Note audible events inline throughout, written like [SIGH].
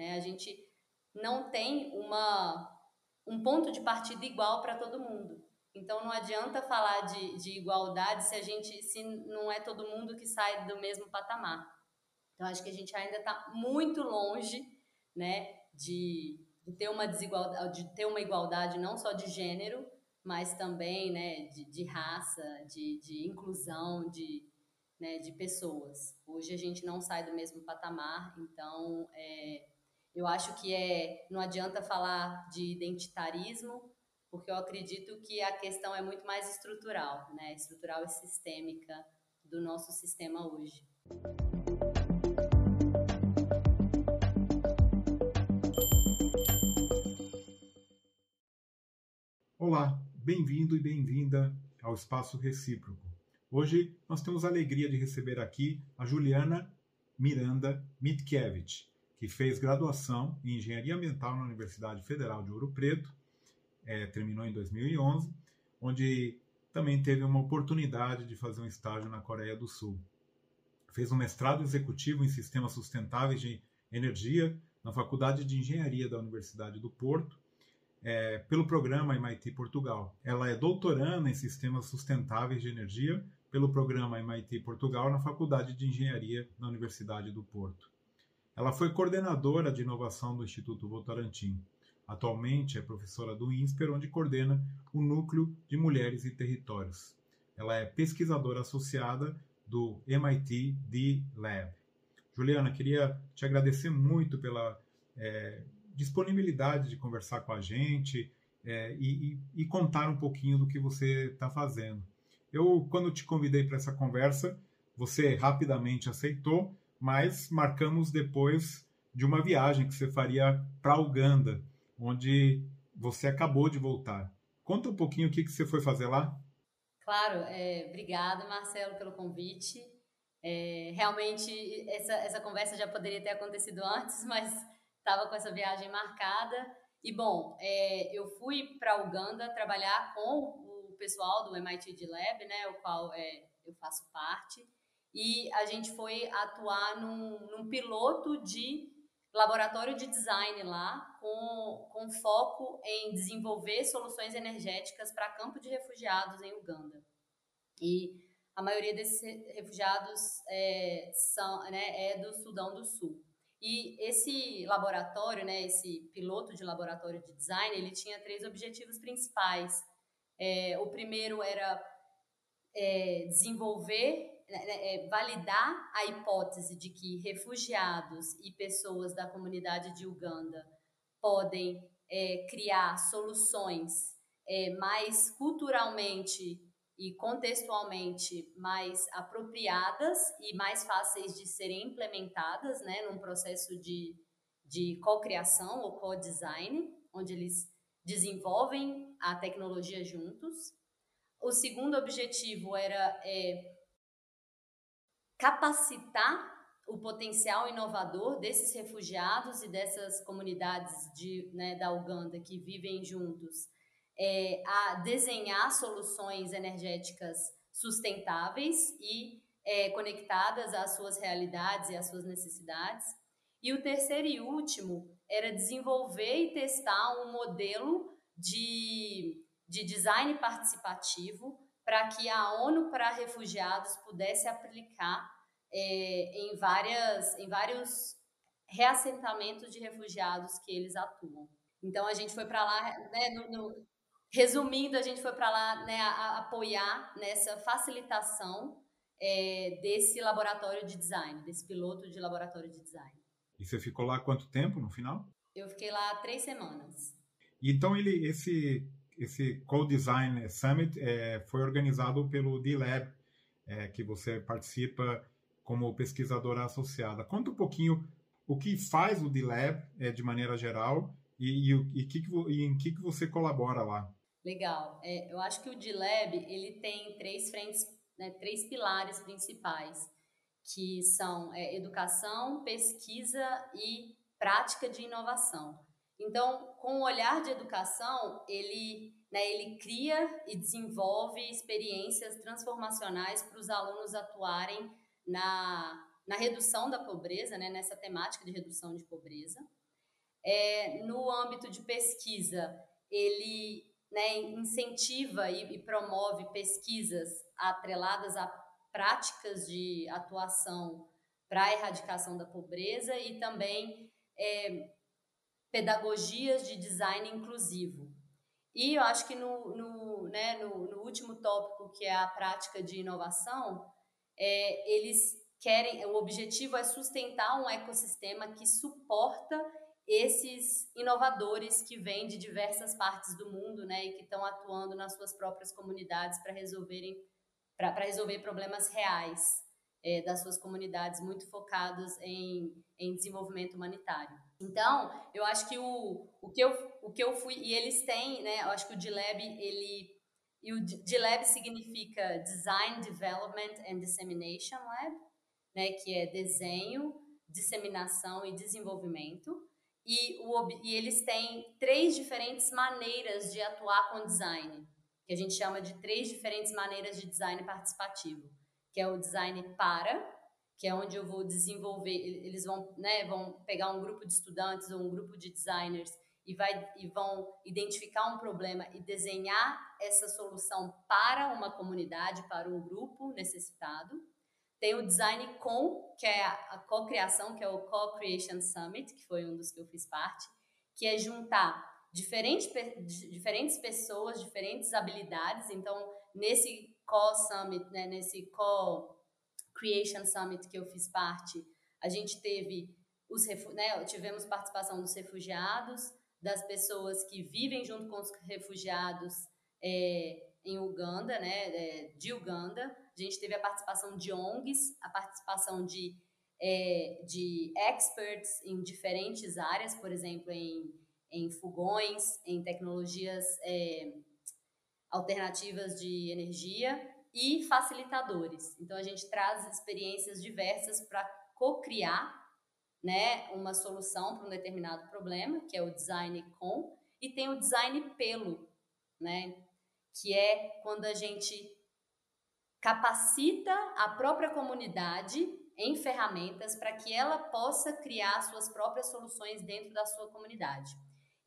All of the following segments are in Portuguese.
Né? A gente não tem uma, um ponto de partida igual para todo mundo. Então não adianta falar de, de igualdade se a gente se não é todo mundo que sai do mesmo patamar. Então acho que a gente ainda está muito longe, né, de, de, ter uma desigualdade, de ter uma igualdade não só de gênero, mas também, né, de, de raça, de, de inclusão, de, né, de pessoas. Hoje a gente não sai do mesmo patamar, então é, eu acho que é não adianta falar de identitarismo porque eu acredito que a questão é muito mais estrutural, né? Estrutural e sistêmica do nosso sistema hoje. Olá, bem-vindo e bem-vinda ao Espaço Recíproco. Hoje nós temos a alegria de receber aqui a Juliana Miranda Mitkiewicz, que fez graduação em Engenharia Ambiental na Universidade Federal de Ouro Preto é, terminou em 2011, onde também teve uma oportunidade de fazer um estágio na Coreia do Sul. Fez um mestrado executivo em sistemas sustentáveis de energia na Faculdade de Engenharia da Universidade do Porto, é, pelo programa MIT Portugal. Ela é doutoranda em sistemas sustentáveis de energia pelo programa MIT Portugal na Faculdade de Engenharia da Universidade do Porto. Ela foi coordenadora de inovação do Instituto Votorantim. Atualmente é professora do INSPER, onde coordena o Núcleo de Mulheres e Territórios. Ela é pesquisadora associada do MIT D-Lab. Juliana, queria te agradecer muito pela é, disponibilidade de conversar com a gente é, e, e, e, contar um pouquinho do que você está fazendo. Eu, quando te convidei para essa conversa, você rapidamente aceitou, mas marcamos depois de uma viagem que você faria para Uganda onde você acabou de voltar. Conta um pouquinho o que, que você foi fazer lá. Claro, é, obrigada, Marcelo, pelo convite. É, realmente, essa, essa conversa já poderia ter acontecido antes, [LAUGHS] mas estava com essa viagem marcada. E, bom, é, eu fui para Uganda trabalhar com o pessoal do MIT de Lab, né, o qual é, eu faço parte, e a gente foi atuar num, num piloto de laboratório de design lá, com, com foco em desenvolver soluções energéticas para campo de refugiados em Uganda. E a maioria desses refugiados é, são, né, é do Sudão do Sul. E esse laboratório, né, esse piloto de laboratório de design, ele tinha três objetivos principais. É, o primeiro era é, desenvolver validar a hipótese de que refugiados e pessoas da comunidade de Uganda podem é, criar soluções é, mais culturalmente e contextualmente mais apropriadas e mais fáceis de serem implementadas, né, num processo de, de co-criação ou co-design, onde eles desenvolvem a tecnologia juntos. O segundo objetivo era é, capacitar o potencial inovador desses refugiados e dessas comunidades de, né, da Uganda que vivem juntos é, a desenhar soluções energéticas sustentáveis e é, conectadas às suas realidades e às suas necessidades. E o terceiro e último era desenvolver e testar um modelo de, de design participativo para que a ONU para Refugiados pudesse aplicar é, em, várias, em vários reassentamentos de refugiados que eles atuam. Então a gente foi para lá, né, no, no, resumindo, a gente foi para lá né, a, a apoiar nessa facilitação é, desse laboratório de design, desse piloto de laboratório de design. E você ficou lá quanto tempo no final? Eu fiquei lá três semanas. E então ele, esse esse Co-Design Summit é, foi organizado pelo D-Lab, é, que você participa como pesquisadora associada. Conta um pouquinho o que faz o D-Lab é, de maneira geral e, e, e, que e, em que, que você colabora lá. Legal. É, eu acho que o D-Lab ele tem três frentes, né, três pilares principais, que são é, educação, pesquisa e prática de inovação. Então, com o olhar de educação, ele, né, ele cria e desenvolve experiências transformacionais para os alunos atuarem na, na redução da pobreza, né, nessa temática de redução de pobreza. É, no âmbito de pesquisa, ele né, incentiva e, e promove pesquisas atreladas a práticas de atuação para a erradicação da pobreza e também é, pedagogias de design inclusivo. E eu acho que no, no, né, no, no último tópico, que é a prática de inovação, é, eles querem, o objetivo é sustentar um ecossistema que suporta esses inovadores que vêm de diversas partes do mundo, né, e que estão atuando nas suas próprias comunidades para resolverem para resolver problemas reais é, das suas comunidades, muito focados em, em desenvolvimento humanitário. Então, eu acho que o, o, que eu, o que eu fui. E eles têm, né? Eu acho que o DLab, ele. E o DLab significa Design, Development and Dissemination Lab, né? Que é desenho, disseminação e desenvolvimento. E, o, e eles têm três diferentes maneiras de atuar com design, que a gente chama de três diferentes maneiras de design participativo, que é o design para, que é onde eu vou desenvolver, eles vão, né, vão pegar um grupo de estudantes ou um grupo de designers e, vai, e vão identificar um problema e desenhar essa solução para uma comunidade, para um grupo necessitado. Tem o Design Com, que é a co-criação, que é o Co-Creation Summit, que foi um dos que eu fiz parte, que é juntar diferentes, diferentes pessoas, diferentes habilidades. Então, nesse Co-Summit, né, nesse Co Creation Summit que eu fiz parte, a gente teve os né, tivemos participação dos refugiados, das pessoas que vivem junto com os refugiados é, em Uganda, né, é, de Uganda. A gente teve a participação de ONGs, a participação de, é, de experts em diferentes áreas, por exemplo, em, em fogões, em tecnologias é, alternativas de energia e facilitadores. Então a gente traz experiências diversas para co-criar, né, uma solução para um determinado problema, que é o design com, e tem o design pelo, né, que é quando a gente capacita a própria comunidade em ferramentas para que ela possa criar suas próprias soluções dentro da sua comunidade.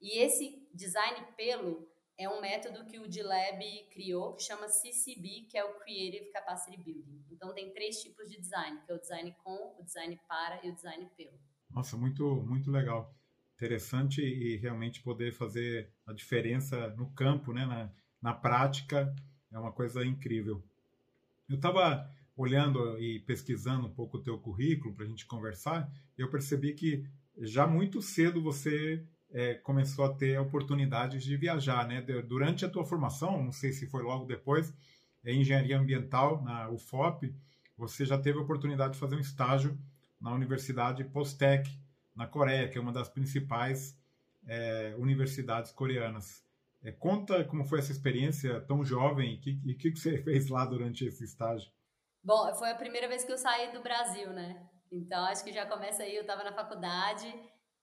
E esse design pelo é um método que o DLab criou que chama CCB, que é o Creative Capacity Building. Então tem três tipos de design, que é o design com, o design para e o design pelo. Nossa, muito muito legal. Interessante e realmente poder fazer a diferença no campo, né, na, na prática, é uma coisa incrível. Eu estava olhando e pesquisando um pouco o teu currículo para a gente conversar, eu percebi que já muito cedo você é, começou a ter oportunidades de viajar, né? Durante a tua formação, não sei se foi logo depois, em engenharia ambiental na UFOP, você já teve a oportunidade de fazer um estágio na Universidade Postec na Coreia, que é uma das principais é, universidades coreanas. É, conta como foi essa experiência tão jovem e o que você [LAUGHS] fez lá durante esse estágio. Bom, foi a primeira vez que eu saí do Brasil, né? Então acho que já começa aí, eu estava na faculdade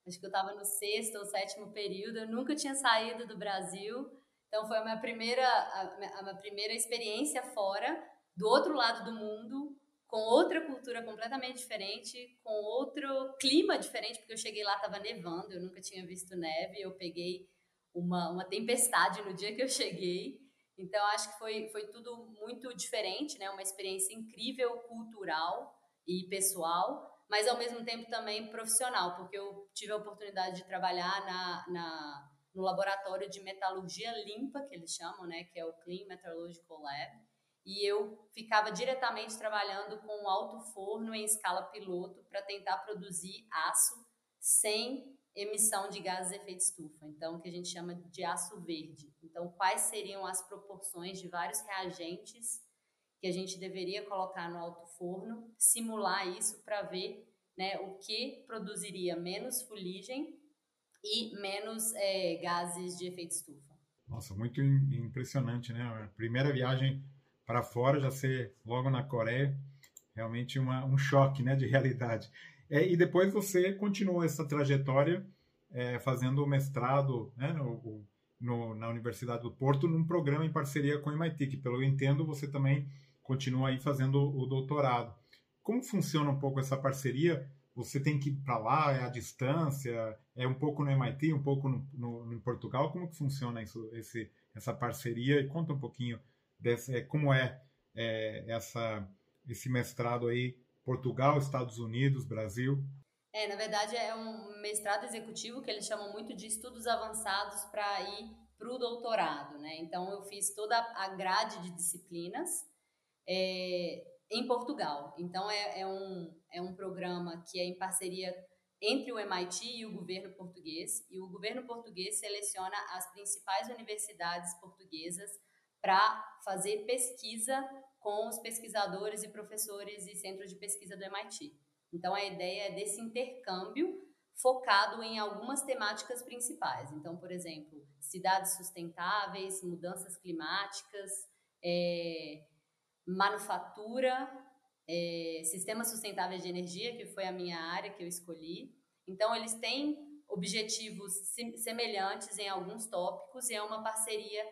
Acho que eu estava no sexto ou sétimo período, eu nunca tinha saído do Brasil. Então foi a minha primeira, a minha primeira experiência fora, do outro lado do mundo, com outra cultura completamente diferente, com outro clima diferente, porque eu cheguei lá, estava nevando, eu nunca tinha visto neve, eu peguei uma, uma tempestade no dia que eu cheguei. Então, acho que foi, foi tudo muito diferente, né? Uma experiência incrível, cultural e pessoal mas ao mesmo tempo também profissional, porque eu tive a oportunidade de trabalhar na, na, no laboratório de metalurgia limpa, que eles chamam, né, que é o Clean Metallurgical Lab, e eu ficava diretamente trabalhando com alto forno em escala piloto para tentar produzir aço sem emissão de gases de efeito estufa, então que a gente chama de aço verde. Então, quais seriam as proporções de vários reagentes que a gente deveria colocar no alto forno, simular isso para ver né, o que produziria menos fuligem e menos é, gases de efeito estufa. Nossa, muito impressionante, né? A primeira viagem para fora, já ser logo na Coreia, realmente uma, um choque né, de realidade. É, e depois você continuou essa trajetória é, fazendo o mestrado né, no, no, na Universidade do Porto, num programa em parceria com o MIT, que pelo que eu entendo você também continua aí fazendo o doutorado. Como funciona um pouco essa parceria? você tem que ir para lá, é a distância, é um pouco no MIT, um pouco no, no, no Portugal. Como que funciona isso, esse, essa parceria? E conta um pouquinho dessa, é, como é, é essa, esse mestrado aí, Portugal, Estados Unidos, Brasil. É, na verdade é um mestrado executivo que eles chamam muito de estudos avançados para ir para o doutorado, né? Então eu fiz toda a grade de disciplinas é, em Portugal. Então é, é, um, é um programa que é em parceria entre o MIT e o governo português, e o governo português seleciona as principais universidades portuguesas para fazer pesquisa com os pesquisadores e professores e centros de pesquisa do MIT. Então, a ideia é desse intercâmbio focado em algumas temáticas principais. Então, por exemplo, cidades sustentáveis, mudanças climáticas, é, manufatura, é, sistemas sustentáveis de energia, que foi a minha área que eu escolhi. Então, eles têm objetivos semelhantes em alguns tópicos e é uma parceria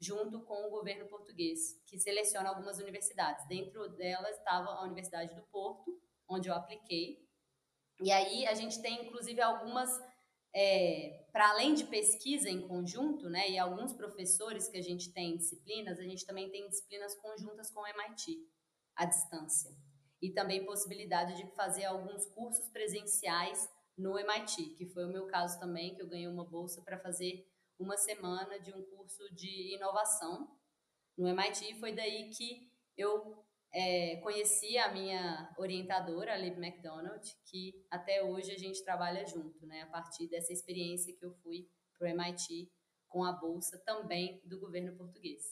junto com o governo português, que seleciona algumas universidades. Dentro delas estava a Universidade do Porto, onde eu apliquei. E aí a gente tem, inclusive, algumas, é, para além de pesquisa em conjunto, né, e alguns professores que a gente tem disciplinas, a gente também tem disciplinas conjuntas com o MIT, à distância. E também possibilidade de fazer alguns cursos presenciais no MIT, que foi o meu caso também, que eu ganhei uma bolsa para fazer uma semana de um curso de inovação no MIT. Foi daí que eu é, conheci a minha orientadora, a Liv McDonald, que até hoje a gente trabalha junto, né? A partir dessa experiência que eu fui para o MIT com a bolsa também do governo português.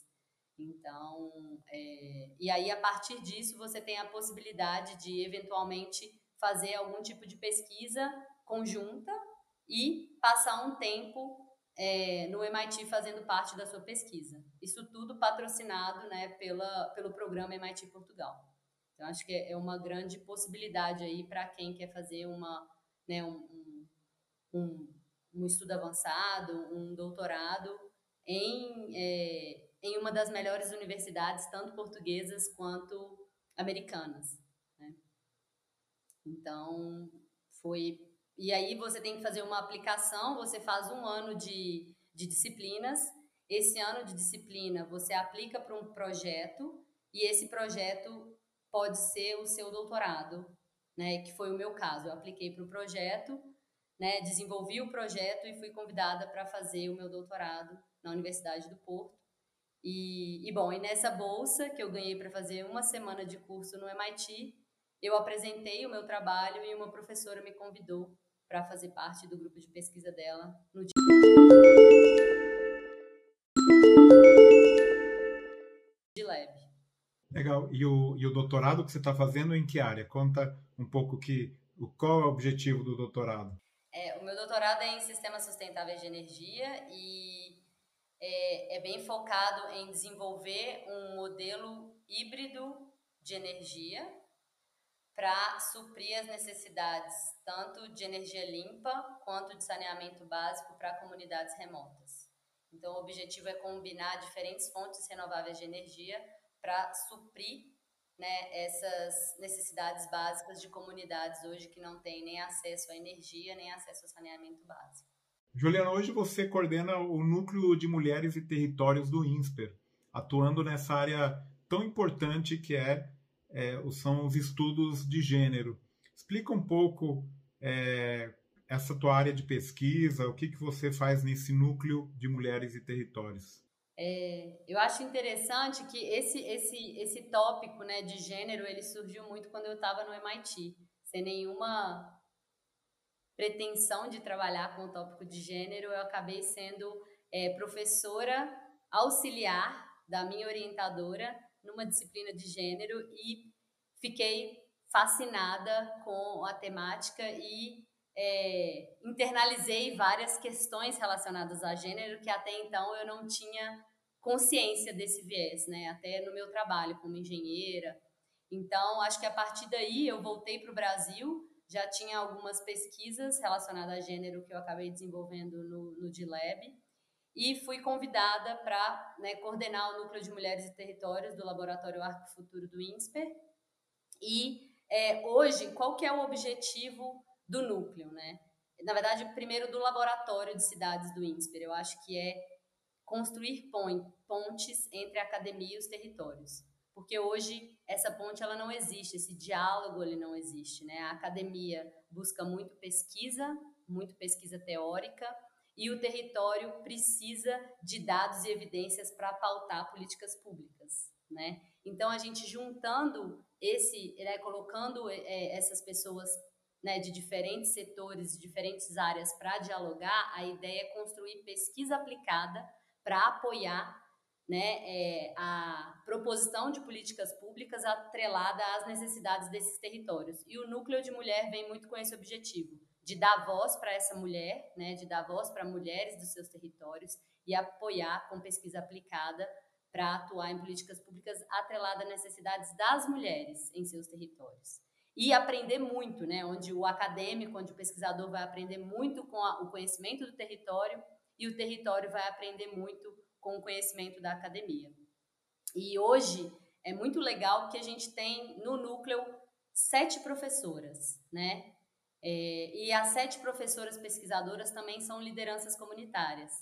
Então, é, e aí a partir disso você tem a possibilidade de eventualmente fazer algum tipo de pesquisa conjunta e passar um tempo é, no MIT fazendo parte da sua pesquisa. Isso tudo patrocinado né, pela, pelo programa MIT Portugal. Então, acho que é uma grande possibilidade aí para quem quer fazer uma, né, um, um, um, estudo avançado, um doutorado em, é, em uma das melhores universidades, tanto portuguesas quanto americanas. Né? Então, foi e aí você tem que fazer uma aplicação, você faz um ano de, de disciplinas. Esse ano de disciplina você aplica para um projeto e esse projeto pode ser o seu doutorado, né? Que foi o meu caso. Eu apliquei para o projeto, né? Desenvolvi o projeto e fui convidada para fazer o meu doutorado na Universidade do Porto. E, e bom, e nessa bolsa que eu ganhei para fazer uma semana de curso no MIT, eu apresentei o meu trabalho e uma professora me convidou para fazer parte do grupo de pesquisa dela no Lab. Legal. E o, e o doutorado que você está fazendo em que área? Conta um pouco que, qual é o objetivo do doutorado. É, o meu doutorado é em sistemas sustentáveis de energia e é, é bem focado em desenvolver um modelo híbrido de energia para suprir as necessidades tanto de energia limpa quanto de saneamento básico para comunidades remotas. Então, o objetivo é combinar diferentes fontes renováveis de energia para suprir né, essas necessidades básicas de comunidades hoje que não têm nem acesso à energia, nem acesso ao saneamento básico. Juliana, hoje você coordena o Núcleo de Mulheres e Territórios do INSPER, atuando nessa área tão importante que é é, são os estudos de gênero. Explica um pouco é, essa tua área de pesquisa, o que, que você faz nesse núcleo de mulheres e territórios. É, eu acho interessante que esse, esse, esse tópico né, de gênero ele surgiu muito quando eu estava no MIT, sem nenhuma pretensão de trabalhar com o tópico de gênero, eu acabei sendo é, professora auxiliar da minha orientadora numa disciplina de gênero e fiquei fascinada com a temática e é, internalizei várias questões relacionadas a gênero que até então eu não tinha consciência desse viés, né? Até no meu trabalho como engenheira. Então, acho que a partir daí eu voltei para o Brasil, já tinha algumas pesquisas relacionadas a gênero que eu acabei desenvolvendo no, no D-Lab e fui convidada para né, coordenar o Núcleo de Mulheres e Territórios do Laboratório Arco Futuro do INSPER. E é, hoje, qual que é o objetivo do núcleo, né? Na verdade, primeiro do laboratório de cidades do INSPER, eu acho que é construir pontes entre a academia e os territórios. Porque hoje essa ponte ela não existe, esse diálogo ele não existe, né? A academia busca muito pesquisa, muito pesquisa teórica, e o território precisa de dados e evidências para pautar políticas públicas, né? Então a gente juntando esse, né, colocando é, essas pessoas né, de diferentes setores, diferentes áreas para dialogar, a ideia é construir pesquisa aplicada para apoiar né, é, a proposição de políticas públicas atrelada às necessidades desses territórios. E o núcleo de mulher vem muito com esse objetivo de dar voz para essa mulher, né, de dar voz para mulheres dos seus territórios e apoiar com pesquisa aplicada para atuar em políticas públicas atreladas às necessidades das mulheres em seus territórios. E aprender muito, né, onde o acadêmico, onde o pesquisador vai aprender muito com a, o conhecimento do território e o território vai aprender muito com o conhecimento da academia. E hoje é muito legal que a gente tem no núcleo sete professoras, né? É, e as sete professoras pesquisadoras também são lideranças comunitárias.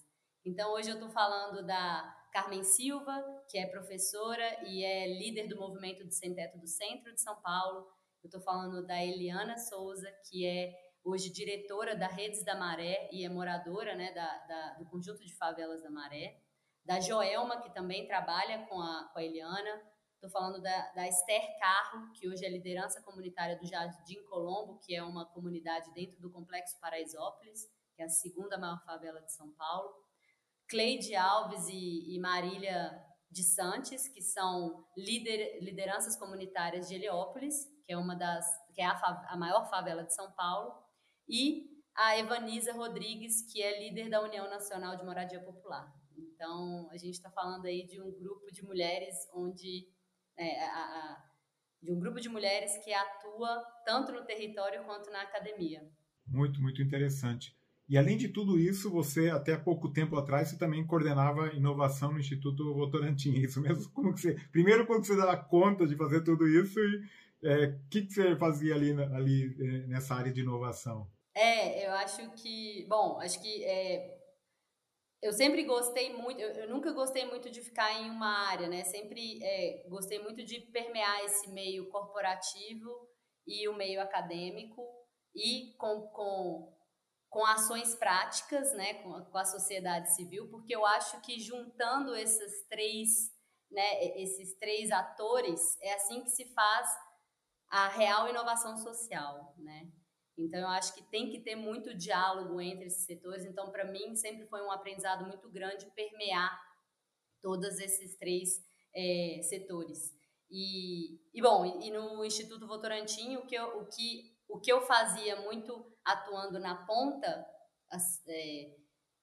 Então, hoje eu estou falando da Carmen Silva, que é professora e é líder do movimento do Sem Teto do Centro de São Paulo. Eu estou falando da Eliana Souza, que é hoje diretora da Redes da Maré e é moradora né, da, da, do conjunto de favelas da Maré. Da Joelma, que também trabalha com a, com a Eliana. Estou falando da, da Esther Carro, que hoje é liderança comunitária do Jardim Colombo, que é uma comunidade dentro do Complexo Paraisópolis, que é a segunda maior favela de São Paulo. Cleide Alves e, e Marília de Santos, que são lider, lideranças comunitárias de Heliópolis, que é uma das que é a, a maior favela de São Paulo, e a Evanisa Rodrigues, que é líder da União Nacional de Moradia Popular. Então, a gente está falando aí de um grupo de mulheres onde é, a, a, de um grupo de mulheres que atua tanto no território quanto na academia. Muito, muito interessante. E além de tudo isso, você até pouco tempo atrás você também coordenava inovação no Instituto Votorantim. Isso mesmo? Como que você? Primeiro, quando você dá conta de fazer tudo isso e o é, que, que você fazia ali, ali é, nessa área de inovação? É, eu acho que, bom, acho que é, eu sempre gostei muito, eu, eu, nunca gostei muito de ficar em uma área, né? Sempre é, gostei muito de permear esse meio corporativo e o meio acadêmico e com, com, com ações práticas, né? Com a, com a sociedade civil, porque eu acho que juntando esses três, né? Esses três atores é assim que se faz a real inovação social, né? Então, eu acho que tem que ter muito diálogo entre esses setores. Então, para mim, sempre foi um aprendizado muito grande permear todos esses três é, setores. E, e, bom, e no Instituto Votorantim, o que, eu, o, que, o que eu fazia muito atuando na ponta, é,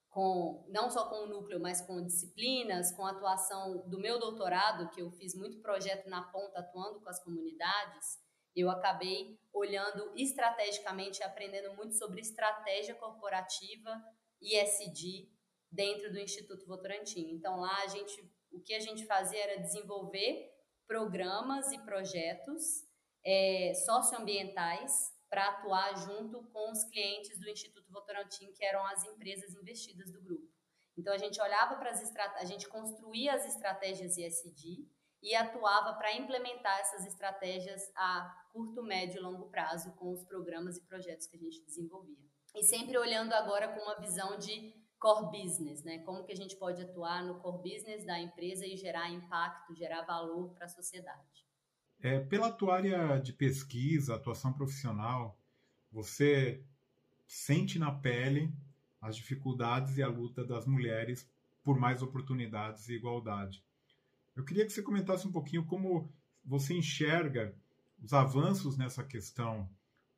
com, não só com o núcleo, mas com disciplinas, com atuação do meu doutorado, que eu fiz muito projeto na ponta, atuando com as comunidades, eu acabei olhando estrategicamente, aprendendo muito sobre estratégia corporativa e SD dentro do Instituto Votorantim. Então lá a gente, o que a gente fazia era desenvolver programas e projetos é, socioambientais para atuar junto com os clientes do Instituto Votorantim, que eram as empresas investidas do grupo. Então a gente olhava para as a gente construía as estratégias ESG e atuava para implementar essas estratégias a curto, médio e longo prazo com os programas e projetos que a gente desenvolvia. E sempre olhando agora com uma visão de core business, né? Como que a gente pode atuar no core business da empresa e gerar impacto, gerar valor para a sociedade. É, pela tua área de pesquisa, atuação profissional, você sente na pele as dificuldades e a luta das mulheres por mais oportunidades e igualdade. Eu queria que você comentasse um pouquinho como você enxerga os avanços nessa questão.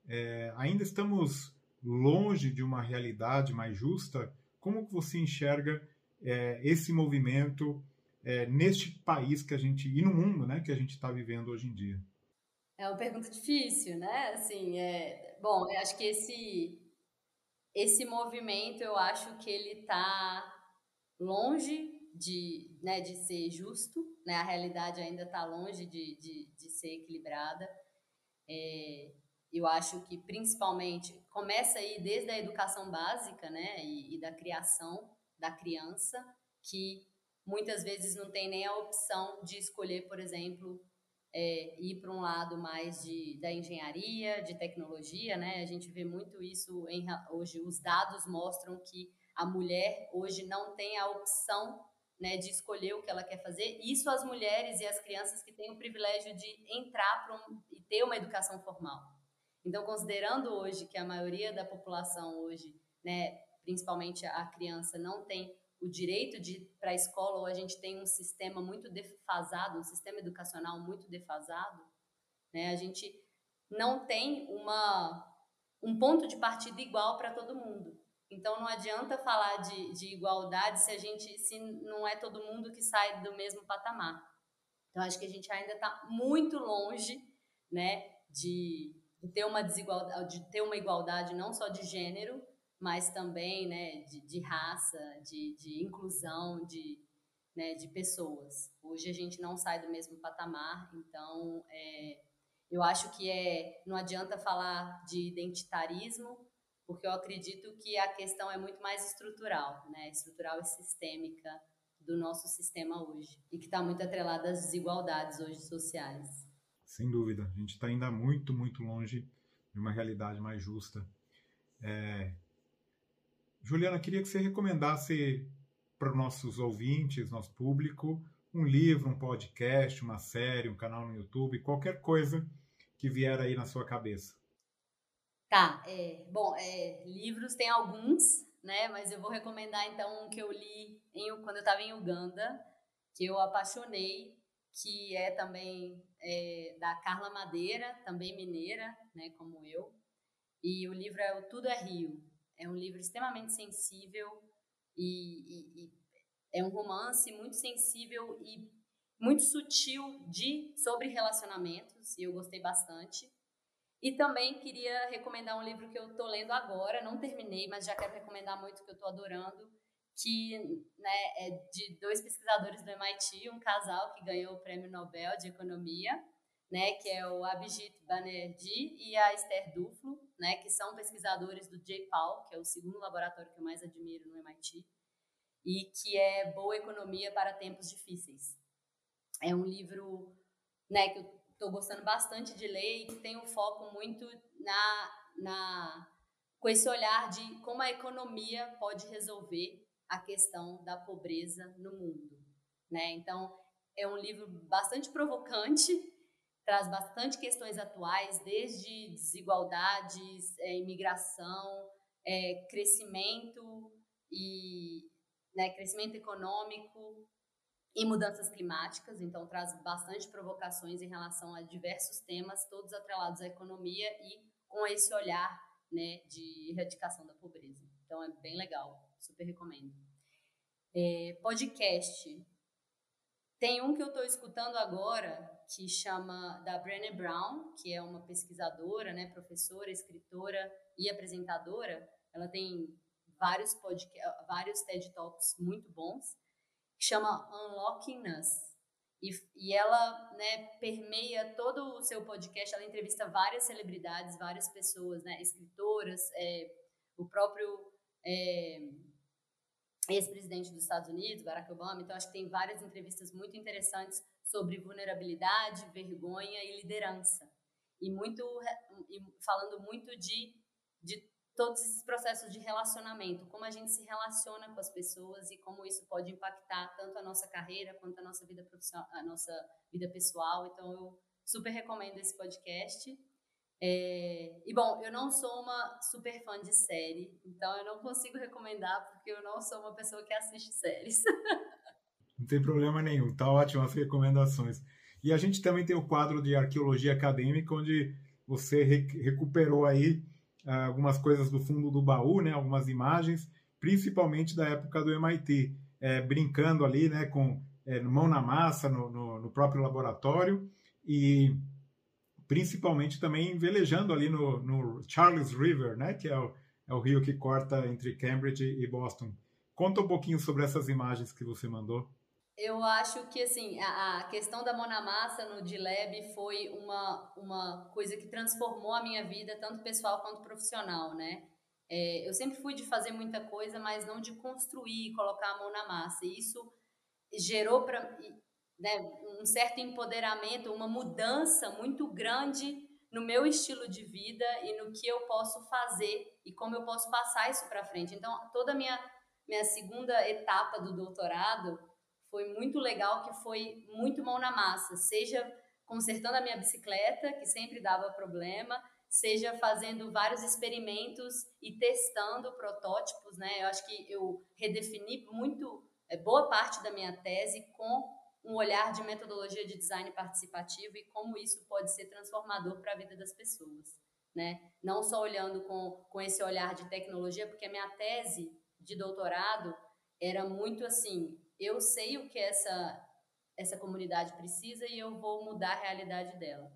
É, ainda estamos longe de uma realidade mais justa. Como que você enxerga é, esse movimento é, neste país que a gente e no mundo, né, que a gente está vivendo hoje em dia? É uma pergunta difícil, né? Assim, é, bom, eu acho que esse esse movimento, eu acho que ele está longe de, né, de ser justo, né? A realidade ainda está longe de, de, de, ser equilibrada. É, eu acho que principalmente começa aí desde a educação básica, né, e, e da criação da criança, que muitas vezes não tem nem a opção de escolher, por exemplo, é, ir para um lado mais de, da engenharia, de tecnologia, né? A gente vê muito isso em, hoje. Os dados mostram que a mulher hoje não tem a opção né, de escolher o que ela quer fazer. Isso as mulheres e as crianças que têm o privilégio de entrar um, e ter uma educação formal. Então, considerando hoje que a maioria da população hoje, né, principalmente a criança, não tem o direito de ir para a escola ou a gente tem um sistema muito defasado, um sistema educacional muito defasado, né? A gente não tem uma um ponto de partida igual para todo mundo. Então não adianta falar de, de igualdade se a gente se não é todo mundo que sai do mesmo patamar. Então acho que a gente ainda está muito longe, né, de, de ter uma desigualdade, de ter uma igualdade não só de gênero, mas também né, de, de raça, de, de inclusão de, né, de pessoas. Hoje a gente não sai do mesmo patamar, então é, eu acho que é, não adianta falar de identitarismo, porque eu acredito que a questão é muito mais estrutural, né, estrutural e sistêmica do nosso sistema hoje, e que está muito atrelada às desigualdades hoje sociais. Sem dúvida, a gente está ainda muito, muito longe de uma realidade mais justa. É, Juliana, queria que você recomendasse para os nossos ouvintes, nosso público, um livro, um podcast, uma série, um canal no YouTube, qualquer coisa que vier aí na sua cabeça. Tá, é, bom, é, livros tem alguns, né? Mas eu vou recomendar então um que eu li em, quando eu estava em Uganda, que eu apaixonei, que é também é, da Carla Madeira, também mineira, né? Como eu. E o livro é O Tudo é Rio. É um livro extremamente sensível e, e, e é um romance muito sensível e muito sutil de sobre relacionamentos e eu gostei bastante. E também queria recomendar um livro que eu estou lendo agora, não terminei, mas já quero recomendar muito que eu estou adorando, que né, é de dois pesquisadores do MIT, um casal que ganhou o Prêmio Nobel de Economia, né, que é o Abhijit Banerjee e a Esther Duflo, né, que são pesquisadores do J-PAL, que é o segundo laboratório que eu mais admiro no MIT, e que é Boa Economia para Tempos Difíceis. É um livro né, que eu estou gostando bastante de ler e que tem um foco muito na, na com esse olhar de como a economia pode resolver a questão da pobreza no mundo. Né? Então, é um livro bastante provocante, traz bastante questões atuais, desde desigualdades, é, imigração, é, crescimento e né, crescimento econômico e mudanças climáticas. Então traz bastante provocações em relação a diversos temas, todos atrelados à economia e com esse olhar né, de erradicação da pobreza. Então é bem legal, super recomendo. É, podcast. Tem um que eu estou escutando agora, que chama da Brené Brown, que é uma pesquisadora, né, professora, escritora e apresentadora. Ela tem vários podcast, vários TED Talks muito bons, que chama Unlocking Us. E, e ela né, permeia todo o seu podcast, ela entrevista várias celebridades, várias pessoas, né, escritoras, é, o próprio é, ex-presidente dos Estados Unidos, Barack Obama. Então, acho que tem várias entrevistas muito interessantes sobre vulnerabilidade, vergonha e liderança. E muito e falando muito de, de todos esses processos de relacionamento, como a gente se relaciona com as pessoas e como isso pode impactar tanto a nossa carreira quanto a nossa vida profissional, a nossa vida pessoal. Então eu super recomendo esse podcast. É, e bom, eu não sou uma super fã de série, então eu não consigo recomendar porque eu não sou uma pessoa que assiste séries. [LAUGHS] Não tem problema nenhum, tá ótimo as recomendações. E a gente também tem o quadro de arqueologia acadêmica, onde você recuperou aí algumas coisas do fundo do baú, né, algumas imagens, principalmente da época do MIT, é, brincando ali né, com é, mão na massa no, no, no, próprio laboratório e principalmente também velejando ali no, no Charles River, né, que é o, é o rio que corta entre Cambridge e Boston. Conta um pouquinho sobre essas imagens que você mandou. Eu acho que assim a, questão da mão na massa no D-Lab foi uma, uma coisa que transformou a minha vida, tanto pessoal quanto profissional, né? É, eu sempre fui de fazer muita coisa, mas não de construir, colocar a mão na massa. E isso gerou para né, um certo empoderamento, uma mudança muito grande no meu estilo de vida e no que eu posso fazer e como eu posso passar isso para frente. Então, toda a minha, minha segunda etapa do doutorado foi muito legal, que foi muito mão na massa, seja consertando a minha bicicleta, que sempre dava problema, seja fazendo vários experimentos e testando protótipos, né? Eu acho que eu redefini muito, é, boa parte da minha tese com um olhar de metodologia de design participativo e como isso pode ser transformador para a vida das pessoas, né? Não só olhando com, com esse olhar de tecnologia, porque a minha tese de doutorado era muito assim, eu sei o que essa essa comunidade precisa e eu vou mudar a realidade dela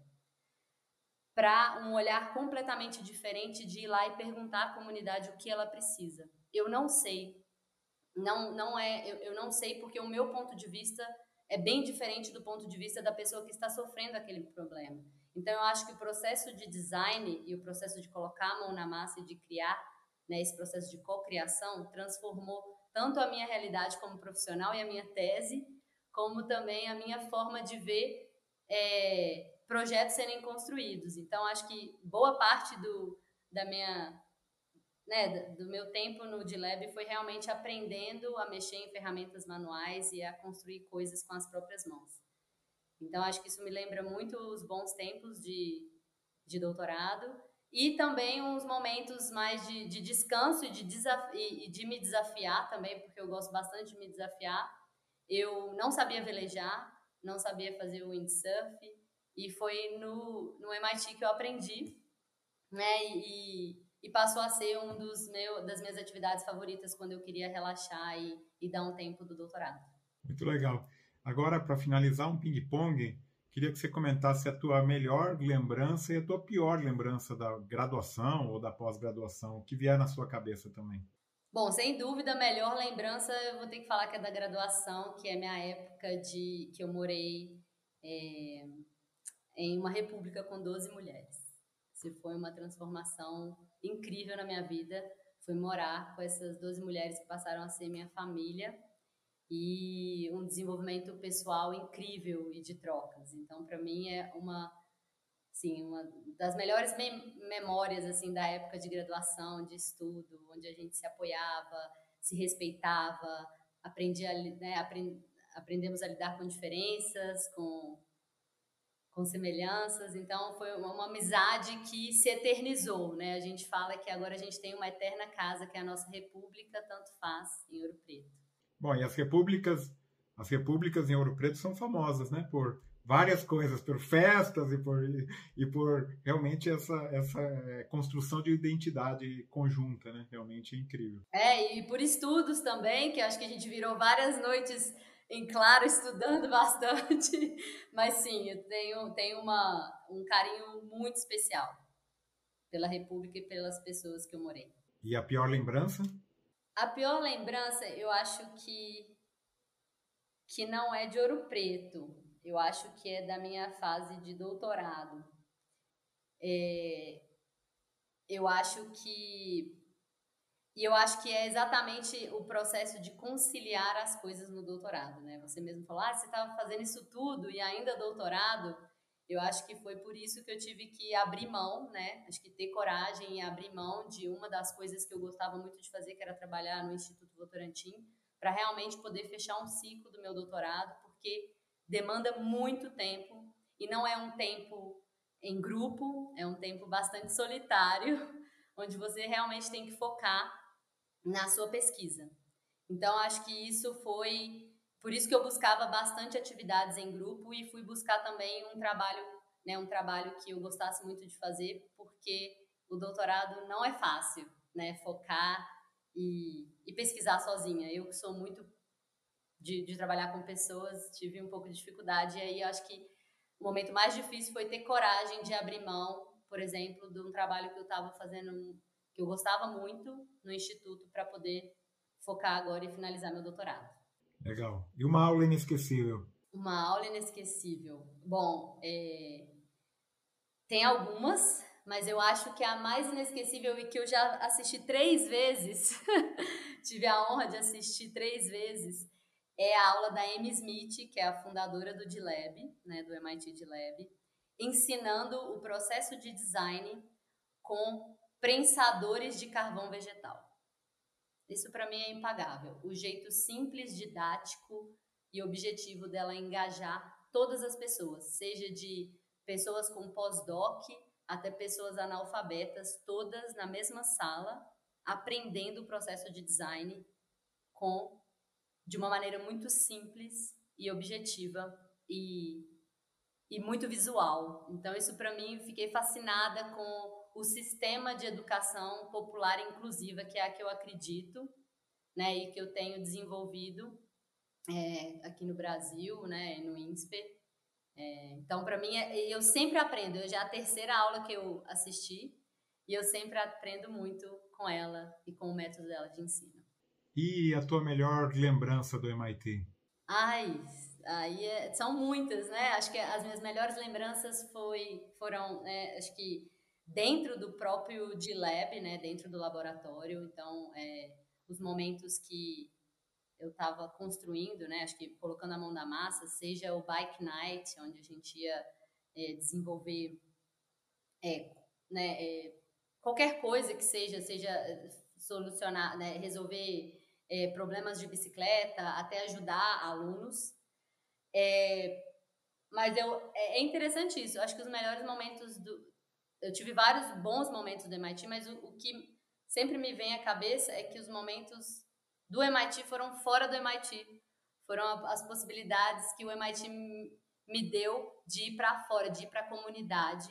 para um olhar completamente diferente de ir lá e perguntar à comunidade o que ela precisa. Eu não sei. Não, não é, eu, eu não sei porque o meu ponto de vista é bem diferente do ponto de vista da pessoa que está sofrendo aquele problema. Então eu acho que o processo de design e o processo de colocar a mão na massa e de criar, né, esse processo de cocriação transformou tanto a minha realidade como profissional e a minha tese, como também a minha forma de ver é, projetos serem construídos. Então, acho que boa parte do, da minha, né, do meu tempo no D-Lab foi realmente aprendendo a mexer em ferramentas manuais e a construir coisas com as próprias mãos. Então, acho que isso me lembra muito os bons tempos de, de doutorado e também uns momentos mais de, de descanso e de, e de me desafiar também, porque eu gosto bastante de me desafiar. Eu não sabia velejar, não sabia fazer windsurf, e foi no, no MIT que eu aprendi, né? E, e passou a ser um dos meu, das minhas atividades favoritas quando eu queria relaxar e, e dar um tempo do doutorado. Muito legal. Agora, para finalizar um ping-pong, queria que você comentasse a tua melhor lembrança e a tua pior lembrança da graduação ou da pós-graduação, o que vier na sua cabeça também. Bom, sem dúvida, a melhor lembrança eu vou ter que falar que é da graduação, que é minha época de que eu morei é, em uma república com 12 mulheres. Isso foi uma transformação incrível na minha vida. Foi morar com essas 12 mulheres que passaram a ser minha família e um desenvolvimento pessoal incrível e de trocas. Então, para mim é uma sim, uma das melhores mem memórias assim da época de graduação, de estudo, onde a gente se apoiava, se respeitava, aprendia, né, aprend, aprendemos a lidar com diferenças, com com semelhanças. Então, foi uma, uma, amizade que se eternizou, né? A gente fala que agora a gente tem uma eterna casa, que é a nossa república, tanto faz, em Ouro Preto. Bom, e as repúblicas, as repúblicas em Ouro Preto são famosas, né? Por várias coisas, por festas e por, e por realmente essa, essa é, construção de identidade conjunta, né? Realmente incrível. É, e por estudos também, que acho que a gente virou várias noites em claro, estudando [LAUGHS] bastante, mas sim, eu tenho, tenho uma, um carinho muito especial pela República e pelas pessoas que eu morei. E a pior lembrança? A pior lembrança, eu acho que, que não é de Ouro Preto, eu acho que é da minha fase de doutorado. É, eu acho que e eu acho que é exatamente o processo de conciliar as coisas no doutorado, né? Você mesmo falou, ah, você estava fazendo isso tudo e ainda doutorado. Eu acho que foi por isso que eu tive que abrir mão, né? Acho que ter coragem e abrir mão de uma das coisas que eu gostava muito de fazer, que era trabalhar no Instituto Votorantim, para realmente poder fechar um ciclo do meu doutorado, porque demanda muito tempo e não é um tempo em grupo, é um tempo bastante solitário, [LAUGHS] onde você realmente tem que focar na sua pesquisa. Então, acho que isso foi por isso que eu buscava bastante atividades em grupo e fui buscar também um trabalho, né, um trabalho que eu gostasse muito de fazer, porque o doutorado não é fácil, né, focar e, e pesquisar sozinha. Eu que sou muito de, de, trabalhar com pessoas, tive um pouco de dificuldade e aí acho que o momento mais difícil foi ter coragem de abrir mão, por exemplo, de um trabalho que eu estava fazendo que eu gostava muito no instituto para poder focar agora e finalizar meu doutorado. Legal. E uma aula inesquecível? Uma aula inesquecível. Bom, é... tem algumas, mas eu acho que a mais inesquecível e que eu já assisti três vezes, [LAUGHS] tive a honra de assistir três vezes, é a aula da Amy Smith, que é a fundadora do D-Lab, né, do MIT D-Lab, ensinando o processo de design com prensadores de carvão vegetal. Isso para mim é impagável. O jeito simples, didático e objetivo dela engajar todas as pessoas, seja de pessoas com pós-doc até pessoas analfabetas, todas na mesma sala, aprendendo o processo de design com de uma maneira muito simples e objetiva e, e muito visual. Então isso para mim fiquei fascinada com o sistema de educação popular inclusiva que é a que eu acredito, né, e que eu tenho desenvolvido é, aqui no Brasil, né, no INSPER. É, então, para mim, é, eu sempre aprendo. Eu já é a terceira aula que eu assisti e eu sempre aprendo muito com ela e com o método dela de ensino. E a tua melhor lembrança do MIT? Ai, aí é, são muitas, né? Acho que as minhas melhores lembranças foi, foram, né, acho que dentro do próprio D-Lab, né, dentro do laboratório. Então, é, os momentos que eu estava construindo, né, acho que colocando a mão na massa, seja o Bike Night, onde a gente ia é, desenvolver é, né, é, qualquer coisa que seja, seja é, solucionar, né, resolver é, problemas de bicicleta, até ajudar alunos. Mas eu, é interessante isso. Acho que os melhores momentos do. Eu tive vários bons momentos do MIT, mas o, o que sempre me vem à cabeça é que os momentos do MIT foram fora do MIT. Foram as possibilidades que o MIT me deu de ir para fora, de ir para a comunidade,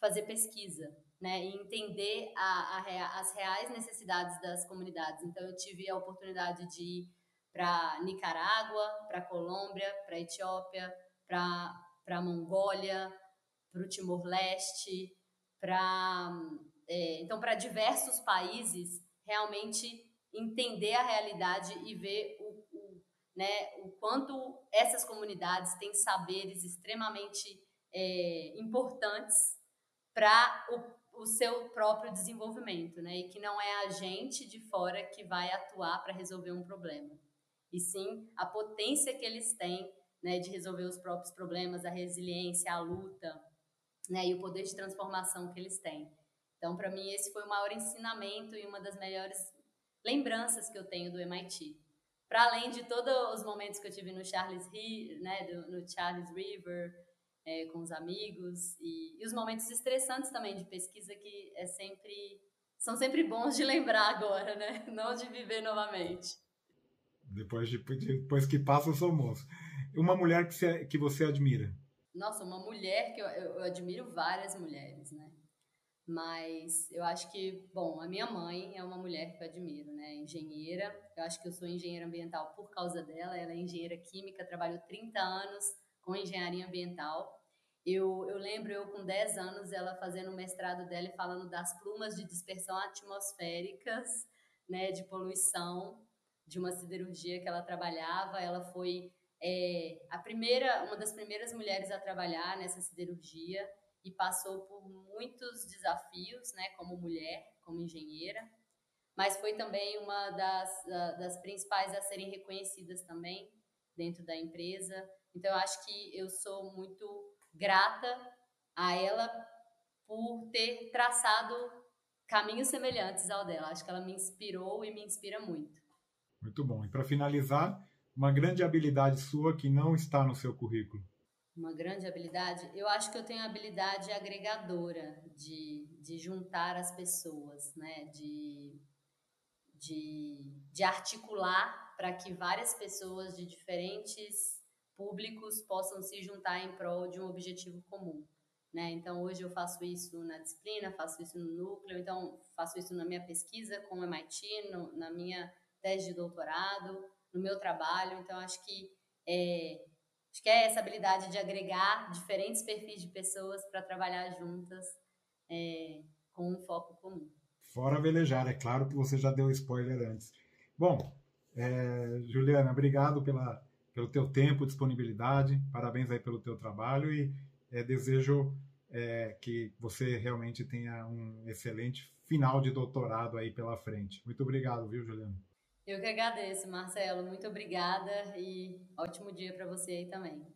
fazer pesquisa, né, e entender a, a, as reais necessidades das comunidades. Então, eu tive a oportunidade de ir para Nicarágua, para Colômbia, para Etiópia, para a Mongólia, para o Timor-Leste, para é, então para diversos países realmente entender a realidade e ver o, o, né, o quanto essas comunidades têm saberes extremamente é, importantes para o, o seu próprio desenvolvimento, né? E que não é a gente de fora que vai atuar para resolver um problema, e sim a potência que eles têm, né, de resolver os próprios problemas, a resiliência, a luta, né, e o poder de transformação que eles têm. Então, para mim, esse foi o maior ensinamento e uma das melhores lembranças que eu tenho do MIT. Para além de todos os momentos que eu tive no Charles, né, no Charles River, é, com os amigos, e, e, os momentos estressantes também de pesquisa que é sempre são sempre bons de lembrar agora, né? [LAUGHS] Não de viver novamente. Depois, de, depois que passa, sou moço. Uma mulher que que você admira? Nossa, uma mulher que eu, eu, eu admiro várias mulheres, né? Mas eu acho que, bom, a minha mãe é uma mulher que eu admiro, né? Engenheira. Eu acho que eu sou engenheira ambiental por causa dela. Ela é engenheira química, trabalhou 30 anos com engenharia ambiental. Eu, eu lembro eu com 10 anos ela fazendo o mestrado dela e falando das plumas de dispersão atmosféricas, né, de poluição, de uma siderurgia que ela trabalhava. Ela foi é, a primeira, uma das primeiras mulheres a trabalhar nessa siderurgia e passou por muitos desafios, né, como mulher, como engenheira, mas foi também uma das, das principais a serem reconhecidas também dentro da empresa. Então, eu acho que eu sou muito grata a ela por ter traçado caminhos semelhantes ao dela. Acho que ela me inspirou e me inspira muito. Muito bom. E para finalizar, uma grande habilidade sua que não está no seu currículo uma grande habilidade, eu acho que eu tenho a habilidade agregadora de, de juntar as pessoas, né? De, de, de articular para que várias pessoas de diferentes públicos possam se juntar em prol de um objetivo comum. Né? Então, hoje eu faço isso na disciplina, faço isso no núcleo, então faço isso na minha pesquisa com o MIT, no, na minha tese de doutorado, no meu trabalho. Então, acho que é, acho que é essa habilidade de agregar diferentes perfis de pessoas para trabalhar juntas é, com um foco comum. Fora velejar, é claro que você já deu spoiler antes. Bom, é, Juliana, obrigado pela, pelo teu tempo, disponibilidade, parabéns aí pelo teu trabalho e é, desejo é, que você realmente tenha um excelente final de doutorado aí pela frente. Muito obrigado, viu, Juliana? Eu que agradeço, Marcelo. Muito obrigada e ótimo dia para você aí também.